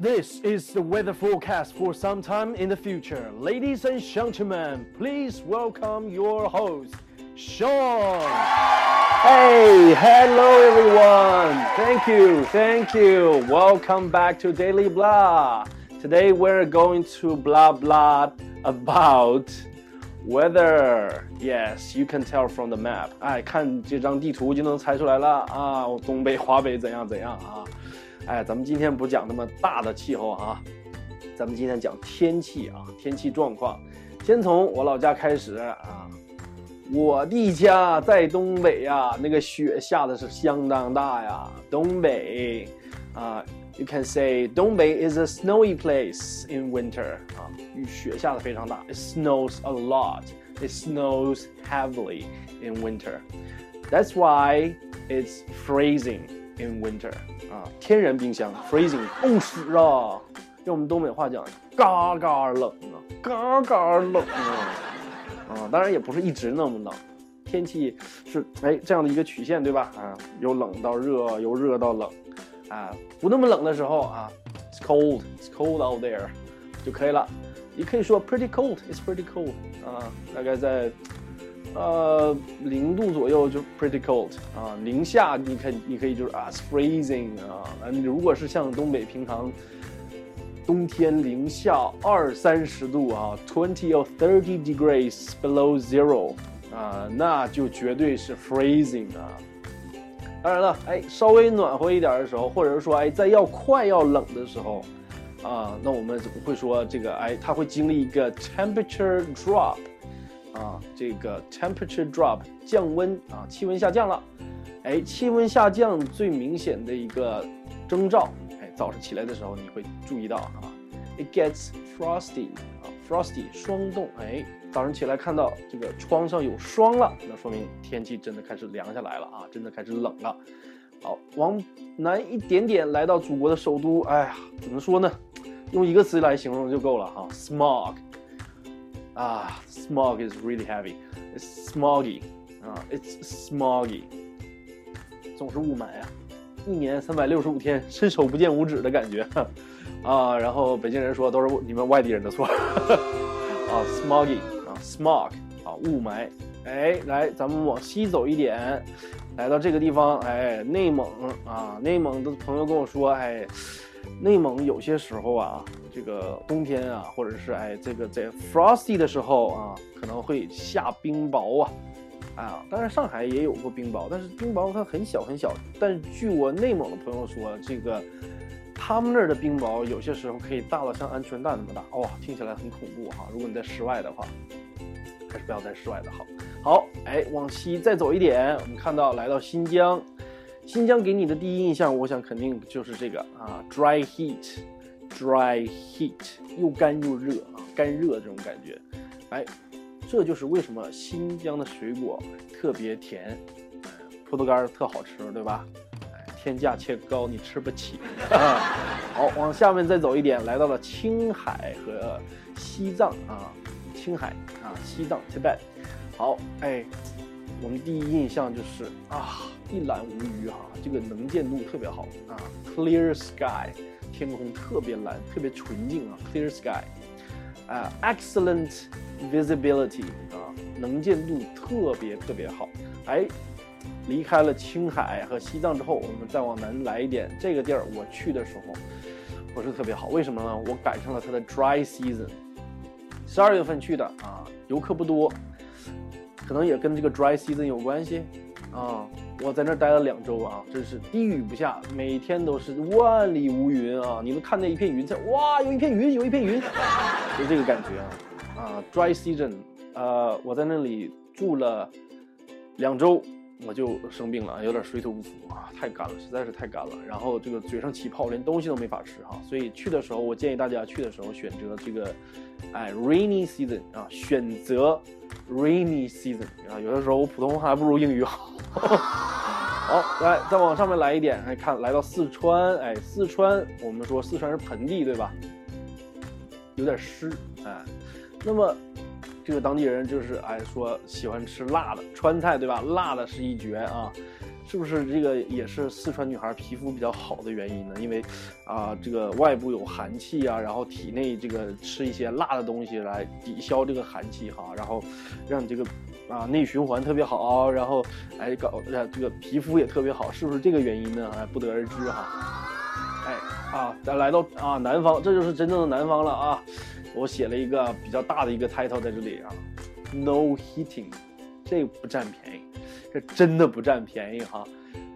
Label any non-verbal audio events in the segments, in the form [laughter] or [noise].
This is the weather forecast for some time in the future. Ladies and gentlemen, please welcome your host, Sean. Hey, hello everyone. Thank you, thank you. Welcome back to Daily Blah. Today we're going to blah blah about weather. Yes, you can tell from the map. 哎，看这张地图就能猜出来了啊，东北、华北怎样怎样啊。 哎，咱们今天不讲那么大的气候啊，咱们今天讲天气啊，天气状况。先从我老家开始啊，我的家在东北呀，那个雪下的是相当大呀。东北啊，you can say 东北 is a snowy place in winter 啊，雪下的非常大。It snows a lot. It snows heavily in winter. That's why it's freezing In winter. 啊，天然冰箱，freezing，冻死啊！用我们东北话讲，嘎嘎冷啊，嘎嘎冷啊！啊，当然也不是一直那么冷，天气是哎这样的一个曲线，对吧？啊，由冷到热，由热到冷，啊，不那么冷的时候啊，it's cold，it's cold out there，就可以了。你可以说 pretty cold，it's pretty cold，啊，大概在。呃，零度左右就 pretty cold 啊，零下你可你可以就是啊 freezing 啊，你如果是像东北平常冬天零下二三十度啊，twenty or thirty degrees below zero 啊，那就绝对是 freezing 啊。当然了，哎，稍微暖和一点的时候，或者是说哎在要快要冷的时候啊，那我们会说这个哎它会经历一个 temperature drop？啊，这个 temperature drop 降温啊，气温下降了。哎，气温下降最明显的一个征兆，哎，早上起来的时候你会注意到啊，it gets frosty 啊，frosty 霜冻。哎，早上起来看到这个窗上有霜了，那说明天气真的开始凉下来了啊，真的开始冷了。好，往南一点点，来到祖国的首都，哎呀，怎么说呢？用一个词来形容就够了哈，smog。啊，smog is really heavy. It's smoggy. 啊，it's smoggy. 总是雾霾啊，一年三百六十五天，伸手不见五指的感觉。啊，然后北京人说都是你们外地人的错。啊，smoggy 啊，smog 啊，雾霾。哎，来，咱们往西走一点，来到这个地方，哎，内蒙啊，内蒙的朋友跟我说，哎。内蒙有些时候啊，这个冬天啊，或者是哎，这个在 frosty 的时候啊，可能会下冰雹啊，啊，当然上海也有过冰雹，但是冰雹它很小很小。但据我内蒙的朋友说，这个他们那儿的冰雹有些时候可以大到像鹌鹑蛋那么大，哇，听起来很恐怖哈。如果你在室外的话，还是不要在室外的好。好，哎，往西再走一点，我们看到来到新疆。新疆给你的第一印象，我想肯定就是这个啊，dry heat，dry heat，又干又热啊，干热这种感觉，哎，这就是为什么新疆的水果特别甜，葡萄干特好吃，对吧？哎，天价且高，你吃不起。[laughs] 好，往下面再走一点，来到了青海和西藏啊，青海啊，西藏 Tibet。好，哎。我们第一印象就是啊，一览无余哈，这个能见度特别好啊，clear sky，天空特别蓝，特别纯净啊，clear sky，啊，excellent visibility 啊，能见度特别特别好。哎，离开了青海和西藏之后，我们再往南来一点，这个地儿我去的时候不是特别好，为什么呢？我赶上了它的 dry season，十二月份去的啊，游客不多。可能也跟这个 dry season 有关系，啊，我在那儿待了两周啊，真是滴雨不下，每天都是万里无云啊，你们看那一片云彩，哇，有一片云，有一片云，[laughs] 就这个感觉啊，啊，dry season，呃，我在那里住了两周，我就生病了，有点水土不服啊，太干了，实在是太干了，然后这个嘴上起泡，连东西都没法吃哈，所以去的时候，我建议大家去的时候选择这个，哎，rainy season 啊，选择。Rainy season 啊，有的时候我普通话还不如英语好。[laughs] 好，来再往上面来一点，来看来到四川，哎，四川我们说四川是盆地对吧？有点湿，哎，那么这个当地人就是哎说喜欢吃辣的川菜对吧？辣的是一绝啊。是不是这个也是四川女孩皮肤比较好的原因呢？因为啊，这个外部有寒气啊，然后体内这个吃一些辣的东西来抵消这个寒气哈，然后让你这个啊内循环特别好，然后哎搞呃这个皮肤也特别好，是不是这个原因呢？哎，不得而知哈。哎啊，咱来到啊南方，这就是真正的南方了啊。我写了一个比较大的一个 title 在这里啊，No heating，这不占便宜。这真的不占便宜哈，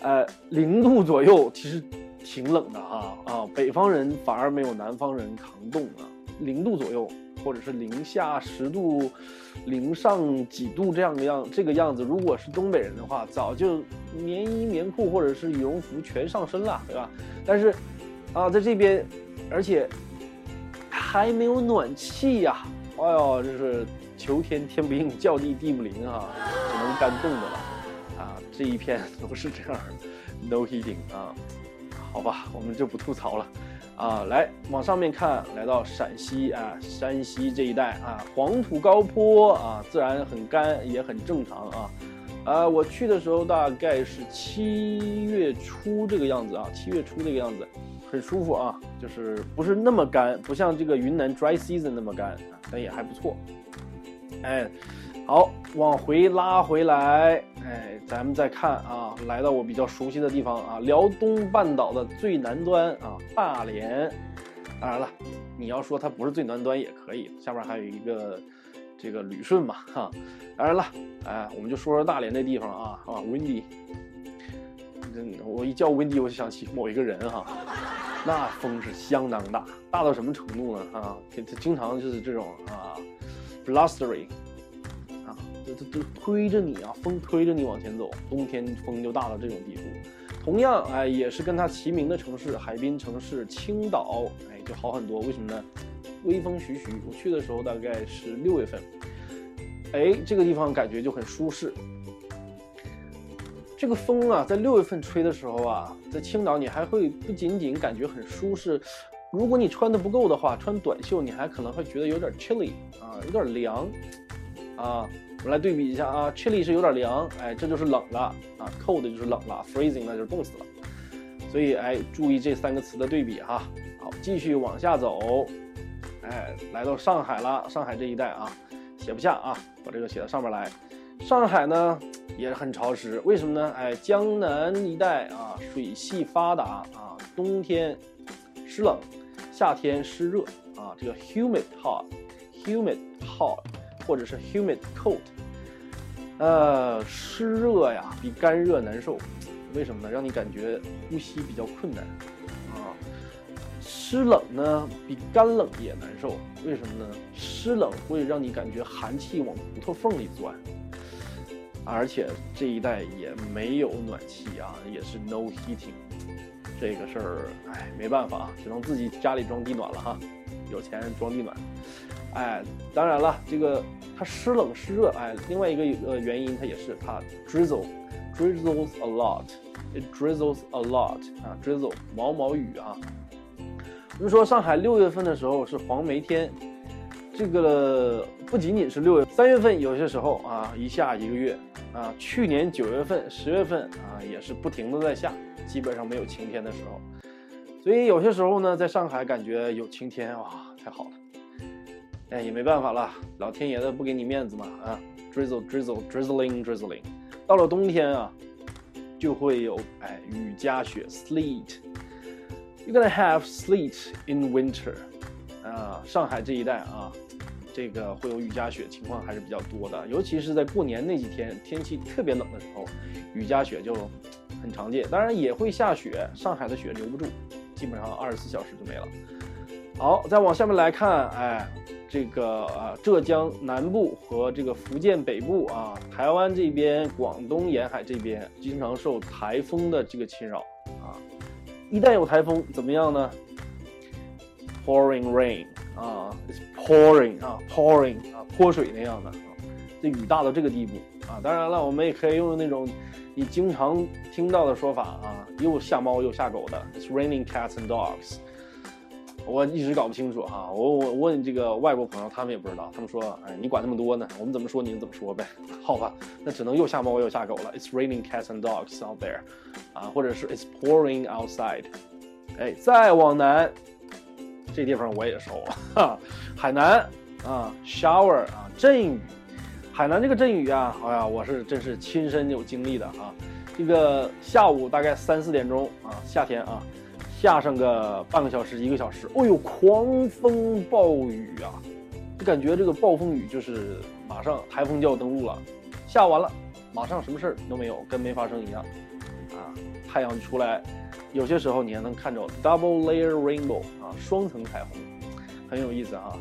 呃，零度左右其实挺冷的哈啊，北方人反而没有南方人扛冻啊，零度左右或者是零下十度、零上几度这样的样这个样子，如果是东北人的话，早就棉衣棉裤或者是羽绒服全上身了，对吧？但是啊，在这边，而且还没有暖气呀，哎呦，这是求天天不应，叫地地不灵啊，只能干冻的了。这一片都是这样，no heating 啊，好吧，我们就不吐槽了，啊，来往上面看，来到陕西啊，山西这一带啊，黄土高坡啊，自然很干，也很正常啊，啊，我去的时候大概是七月初这个样子啊，七月初这个样子，很舒服啊，就是不是那么干，不像这个云南 dry season 那么干，但也还不错，哎。好，往回拉回来，哎，咱们再看啊，来到我比较熟悉的地方啊，辽东半岛的最南端啊，大连。当然了，你要说它不是最南端也可以，下面还有一个这个旅顺嘛，哈。当然了，哎，我们就说说大连这地方啊，啊，windy。我一叫 windy，我就想起某一个人哈，[laughs] 那风是相当大，大到什么程度呢？啊，它它经常就是这种啊，blustering，。都都推着你啊，风推着你往前走。冬天风就大到这种地步。同样，哎，也是跟它齐名的城市，海滨城市青岛，哎，就好很多。为什么呢？微风徐徐。我去的时候大概是六月份，哎，这个地方感觉就很舒适。这个风啊，在六月份吹的时候啊，在青岛你还会不仅仅感觉很舒适，如果你穿的不够的话，穿短袖你还可能会觉得有点 chilly 啊，有点凉啊。我们来对比一下啊，chilly 是有点凉，哎，这就是冷了啊，cold 就是冷了，freezing 那就是冻死了。所以哎，注意这三个词的对比哈。好，继续往下走，哎，来到上海了，上海这一带啊，写不下啊，把这个写到上面来。上海呢也很潮湿，为什么呢？哎，江南一带啊，水系发达啊，冬天湿冷，夏天湿热啊，这个 humid hot，humid hot。或者是 humid cold，呃，湿热呀比干热难受，为什么呢？让你感觉呼吸比较困难啊。湿冷呢比干冷也难受，为什么呢？湿冷会让你感觉寒气往骨头缝里钻，而且这一带也没有暖气啊，也是 no heating，这个事儿哎没办法，只能自己家里装地暖了哈，有钱装地暖。哎，当然了，这个它湿冷湿热，哎，另外一个呃原因它也是它 drizzle，drizzles a lot，it drizzles a lot 啊，drizzle 毛毛雨啊。我们说上海六月份的时候是黄梅天，这个不仅仅是六月，三月份有些时候啊一下一个月啊，去年九月份、十月份啊也是不停的在下，基本上没有晴天的时候，所以有些时候呢，在上海感觉有晴天哇，太好了。哎，也没办法了，老天爷的不给你面子嘛啊！Drizzle, drizzle, drizzling, drizzling。到了冬天啊，就会有哎雨夹雪，sleet。You're gonna have sleet in winter。啊，上海这一带啊，这个会有雨夹雪情况还是比较多的，尤其是在过年那几天，天气特别冷的时候，雨夹雪就很常见。当然也会下雪，上海的雪留不住，基本上二十四小时就没了。好，再往下面来看，哎。这个啊，浙江南部和这个福建北部啊，台湾这边、广东沿海这边，经常受台风的这个侵扰啊。一旦有台风，怎么样呢？Pouring rain 啊，it's pouring 啊，pouring 啊，泼水那样的啊，这雨大到这个地步啊。当然了，我们也可以用那种你经常听到的说法啊，又下猫又下狗的，it's raining cats and dogs。我一直搞不清楚哈。我我问这个外国朋友，他们也不知道。他们说，哎，你管那么多呢？我们怎么说你怎么说呗？[laughs] 好吧，那只能又下猫又下狗了。It's raining cats and dogs out there，啊，或者是 It's pouring outside。哎，再往南，这地方我也熟，哈，海南啊，shower 啊，阵雨。海南这个阵雨啊，哎呀，我是真是亲身有经历的啊。这个下午大概三四点钟啊，夏天啊。下上个半个小时一个小时，哦呦，狂风暴雨啊！就感觉这个暴风雨就是马上台风就要登陆了。下完了，马上什么事儿都没有，跟没发生一样。啊，太阳出来，有些时候你还能看着 double layer rainbow 啊，双层彩虹，很有意思啊。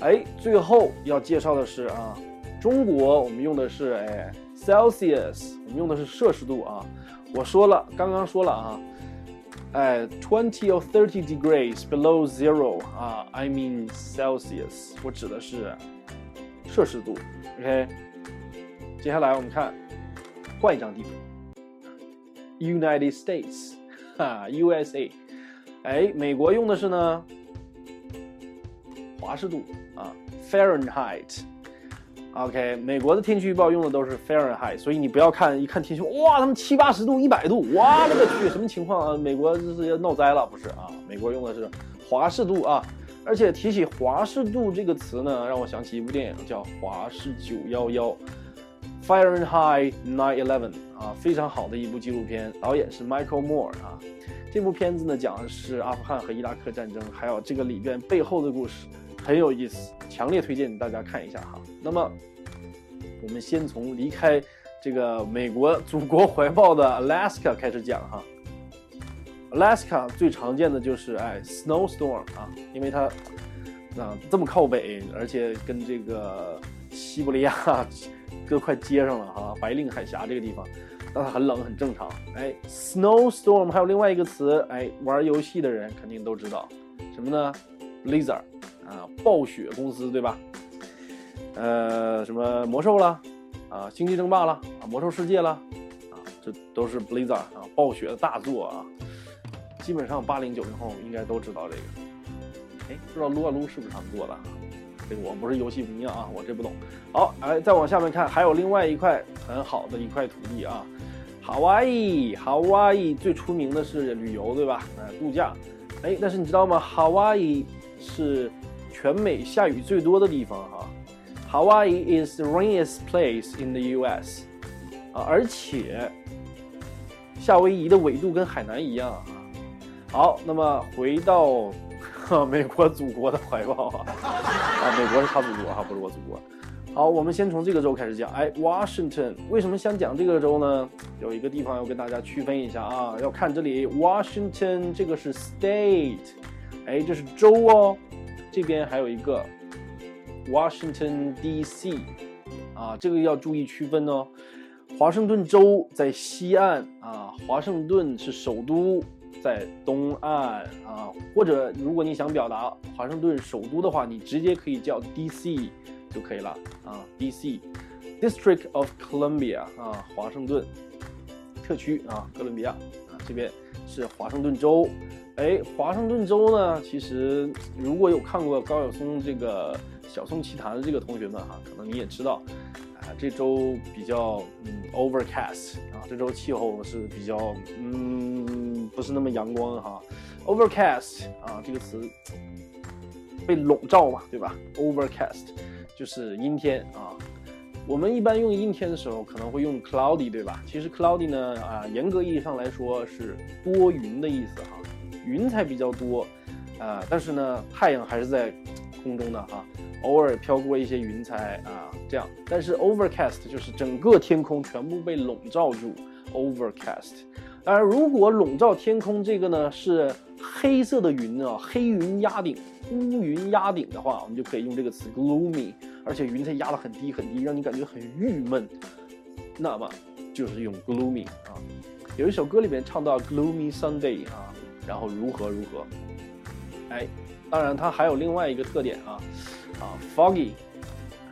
哎，最后要介绍的是啊，中国我们用的是哎 Celsius，我们用的是摄氏度啊。我说了，刚刚说了啊。哎，twenty or thirty degrees below zero 啊，I mean Celsius，我指的是摄氏度。OK，接下来我们看换一张地图，United States，哈，USA，哎，美国用的是呢华氏度啊，Fahrenheit。 OK，美国的天气预报用的都是 Fahrenheit，所以你不要看一看天气，哇，他们七八十度、一百度，哇，我个去，什么情况啊？美国这是要闹灾了，不是啊？美国用的是华氏度啊，而且提起华氏度这个词呢，让我想起一部电影叫《华氏九幺幺》，Fahrenheit 9/11啊，非常好的一部纪录片，导演是 Michael Moore 啊。这部片子呢，讲的是阿富汗和伊拉克战争，还有这个里边背后的故事。很有意思，强烈推荐大家看一下哈。那么，我们先从离开这个美国祖国怀抱的 Alaska 开始讲哈。Alaska 最常见的就是哎 snowstorm 啊，因为它啊这么靠北，而且跟这个西伯利亚 [laughs] 都快接上了哈，白令海峡这个地方，那它很冷很正常。哎，snowstorm 还有另外一个词，哎，玩游戏的人肯定都知道什么呢？Blizzard。啊，暴雪公司对吧？呃，什么魔兽了，啊，星际争霸了，啊，魔兽世界了，啊，这都是 Blizzard 啊，暴雪的大作啊。基本上八零九零后应该都知道这个。哎，不知道撸啊撸是不是他们做的？这个我不是游戏迷啊，我这不懂。好，哎，再往下面看，还有另外一块很好的一块土地啊，Hawaii，Hawaii 最出名的是旅游对吧？哎，度假。哎，但是你知道吗？Hawaii 是全美下雨最多的地方哈，Hawaii is the rainiest place in the U.S. 啊，而且夏威夷的纬度跟海南一样啊。好，那么回到 [laughs] 美国祖国的怀抱啊，啊，美国是他祖国哈，不是我祖国。好，我们先从这个州开始讲。哎，Washington，为什么想讲这个州呢？有一个地方要跟大家区分一下啊，要看这里，Washington 这个是 state，哎，这是州哦。这边还有一个 Washington D.C. 啊，这个要注意区分哦。华盛顿州在西岸啊，华盛顿是首都在东岸啊。或者如果你想表达华盛顿首都的话，你直接可以叫 D.C. 就可以了啊。D.C. District of Columbia 啊，华盛顿特区啊，哥伦比亚啊，这边是华盛顿州。哎，华盛顿州呢？其实如果有看过高晓松这个《小松奇谈》的这个同学们哈，可能你也知道，啊，这周比较嗯 overcast 啊，这周气候是比较嗯不是那么阳光哈，overcast 啊这个词被笼罩嘛，对吧？overcast 就是阴天啊。我们一般用阴天的时候可能会用 cloudy，对吧？其实 cloudy 呢啊，严格意义上来说是多云的意思哈。云彩比较多，啊，但是呢，太阳还是在空中的哈，偶尔飘过一些云彩啊，这样。但是 overcast 就是整个天空全部被笼罩住，overcast。当然，如果笼罩天空这个呢是黑色的云啊，黑云压顶，乌云压顶的话，我们就可以用这个词 gloomy，而且云彩压得很低很低，让你感觉很郁闷，那么就是用 gloomy 啊。有一首歌里面唱到 gloomy Sunday 啊。然后如何如何？哎，当然它还有另外一个特点啊，啊，foggy，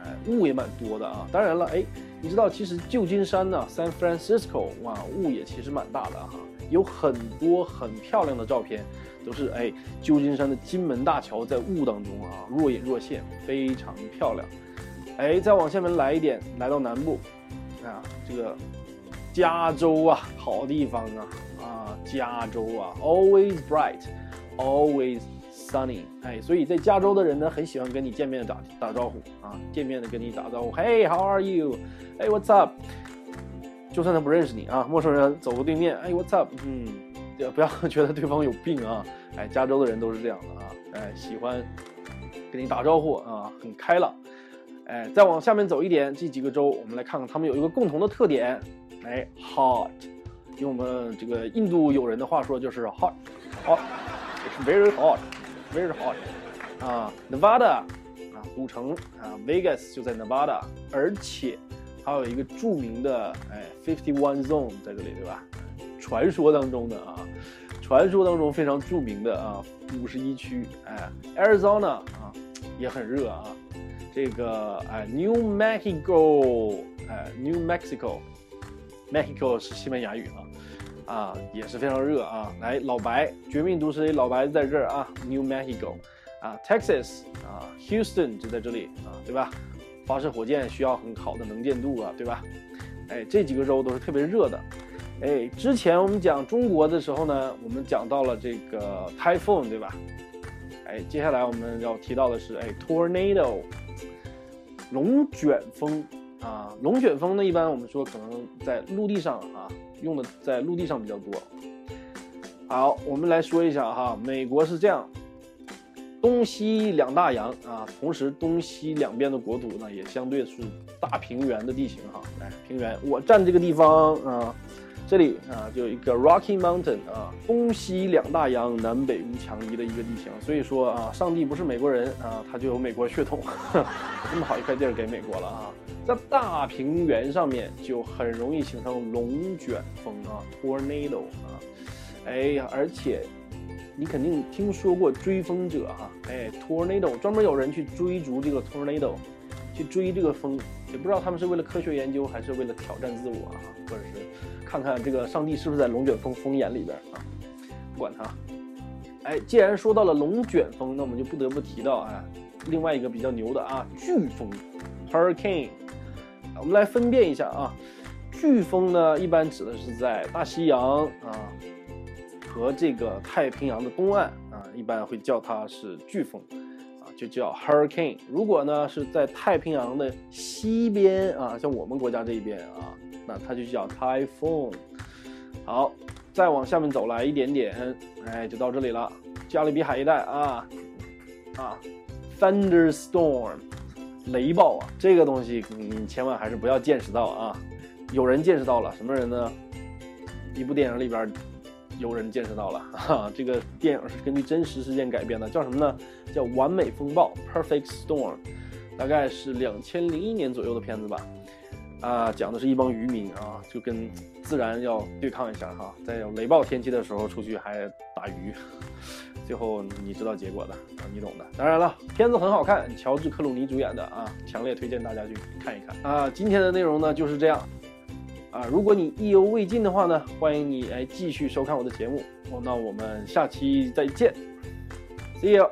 哎，雾也蛮多的啊。当然了，哎，你知道其实旧金山呢，San Francisco，哇，雾也其实蛮大的哈。有很多很漂亮的照片，都是哎旧金山的金门大桥在雾当中啊若隐若现，非常漂亮。哎，再往下面来一点，来到南部，啊，这个加州啊，好地方啊，啊，加州啊，always bright，always sunny，哎，所以在加州的人呢，很喜欢跟你见面打打招呼啊，见面的跟你打招呼，Hey，how are you？哎，What's up？就算他不认识你啊，陌生人走过对面，哎，What's up？嗯，不要觉得对方有病啊，哎，加州的人都是这样的啊，哎，喜欢跟你打招呼啊，很开朗。哎，再往下面走一点，这几个州我们来看看，他们有一个共同的特点，哎，hot，用我们这个印度友人的话说就是 hot，hot，it's very hot，very hot，啊，Nevada，啊，赌城啊，Vegas 就在 Nevada，而且还有一个著名的哎，Fifty One Zone 在这里，对吧？传说当中的啊，传说当中非常著名的啊，五十一区，哎，Arizona 啊，也很热啊。这个哎，New Mexico，哎，New Mexico Mexico 是西班牙语啊，啊，也是非常热啊。来，老白，绝命毒师老白在这儿啊，New Mexico，啊，Texas，啊，Houston 就在这里啊，对吧？发射火箭需要很好的能见度啊，对吧？哎，这几个州都是特别热的。哎，之前我们讲中国的时候呢，我们讲到了这个 Typhoon，对吧？哎，接下来我们要提到的是哎，Tornado。龙卷风啊，龙卷风呢，一般我们说可能在陆地上啊，用的在陆地上比较多。好，我们来说一下哈，美国是这样，东西两大洋啊，同时东西两边的国土呢，也相对是大平原的地形哈。哎，平原，我站这个地方啊。这里啊，就一个 Rocky Mountain 啊，东西两大洋，南北无强敌的一个地形。所以说啊，上帝不是美国人啊，他就有美国血统，[laughs] 这么好一块地儿给美国了啊。在大平原上面就很容易形成龙卷风啊，tornado 啊，哎呀，而且你肯定听说过追风者哈，哎，tornado 专门有人去追逐这个 tornado，去追这个风，也不知道他们是为了科学研究还是为了挑战自我啊，或者是。看看这个上帝是不是在龙卷风风眼里边啊？不管他。哎，既然说到了龙卷风，那我们就不得不提到啊，另外一个比较牛的啊，飓风，hurricane。我们来分辨一下啊，飓风呢，一般指的是在大西洋啊和这个太平洋的东岸啊，一般会叫它是飓风，就叫 hurricane。如果呢是在太平洋的西边啊，像我们国家这一边啊。那它就叫 typhoon。好，再往下面走来一点点，哎，就到这里了。加勒比海一带啊啊，thunderstorm，雷暴啊，这个东西你千万还是不要见识到啊。有人见识到了，什么人呢？一部电影里边有人见识到了，哈，这个电影是根据真实事件改编的，叫什么呢？叫《完美风暴》（Perfect Storm），大概是两千零一年左右的片子吧。啊，讲的是一帮渔民啊，就跟自然要对抗一下哈，在有雷暴天气的时候出去还打鱼，[laughs] 最后你知道结果的啊，你懂的。当然了，片子很好看，乔治克鲁尼主演的啊，强烈推荐大家去看一看啊。今天的内容呢就是这样啊，如果你意犹未尽的话呢，欢迎你来继续收看我的节目。哦那我们下期再见，See you。